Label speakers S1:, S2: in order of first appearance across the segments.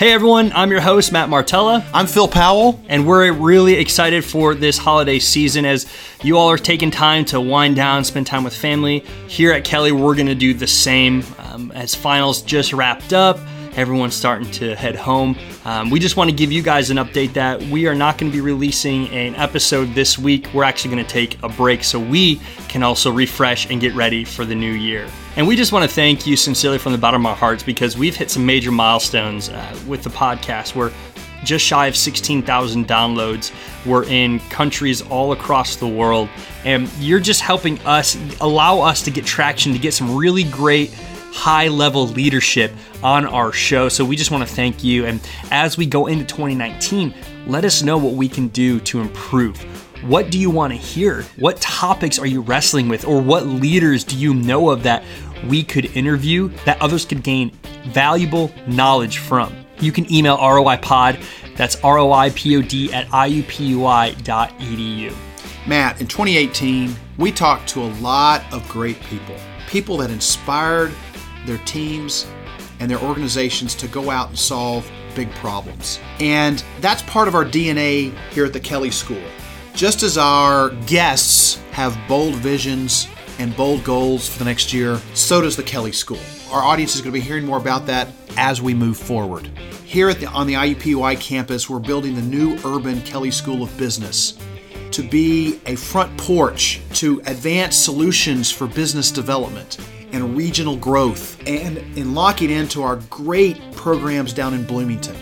S1: Hey everyone, I'm your host, Matt Martella.
S2: I'm Phil Powell.
S1: And we're really excited for this holiday season as you all are taking time to wind down, spend time with family. Here at Kelley, we're going to do the same um, as finals just wrapped up everyone's starting to head home. Um, we just want to give you guys an update that we are not going to be releasing an episode this week. We're actually going to take a break so we can also refresh and get ready for the new year. And we just want to thank you sincerely from the bottom of our hearts because we've hit some major milestones uh, with the podcast. We're just shy of 16,000 downloads. We're in countries all across the world. And you're just helping us, allow us to get traction, to get some really great high level leadership on our show. So we just want to thank you. And as we go into 2019, let us know what we can do to improve. What do you want to hear? What topics are you wrestling with? Or what leaders do you know of that we could interview that others could gain valuable knowledge from? You can email ROIPod, that's ROIPOD at IUPUI.edu.
S2: Matt, in 2018, we talked to a lot of great people, people that inspired their teams, and their organizations to go out and solve big problems. And that's part of our DNA here at the Kelley School. Just as our guests have bold visions and bold goals for the next year, so does the Kelley School. Our audience is going to be hearing more about that as we move forward. Here at the, on the IUPUI campus, we're building the new urban Kelley School of Business to be a front porch to advance solutions for business development and regional growth and in locking into our great programs down in Bloomington.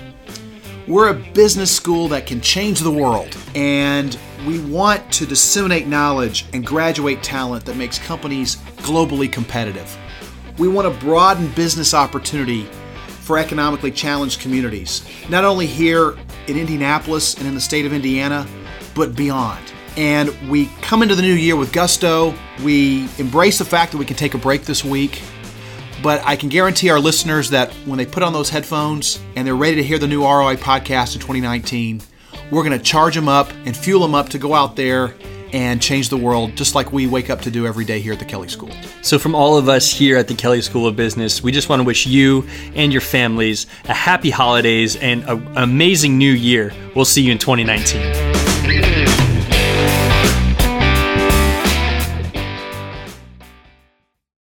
S2: We're a business school that can change the world, and we want to disseminate knowledge and graduate talent that makes companies globally competitive. We want to broaden business opportunity for economically challenged communities, not only here in Indianapolis and in the state of Indiana, but beyond and we come into the new year with gusto. We embrace the fact that we can take a break this week. But I can guarantee our listeners that when they put on those headphones and they're ready to hear the new ROI podcast in 2019, we're going to charge them up and fuel them up to go out there and change the world just like we wake up to do every day here at the Kelley School.
S1: So, from all of us here at the Kelley School of Business, we just want to wish you and your families a happy holidays and an amazing new year. We'll see you in 2019.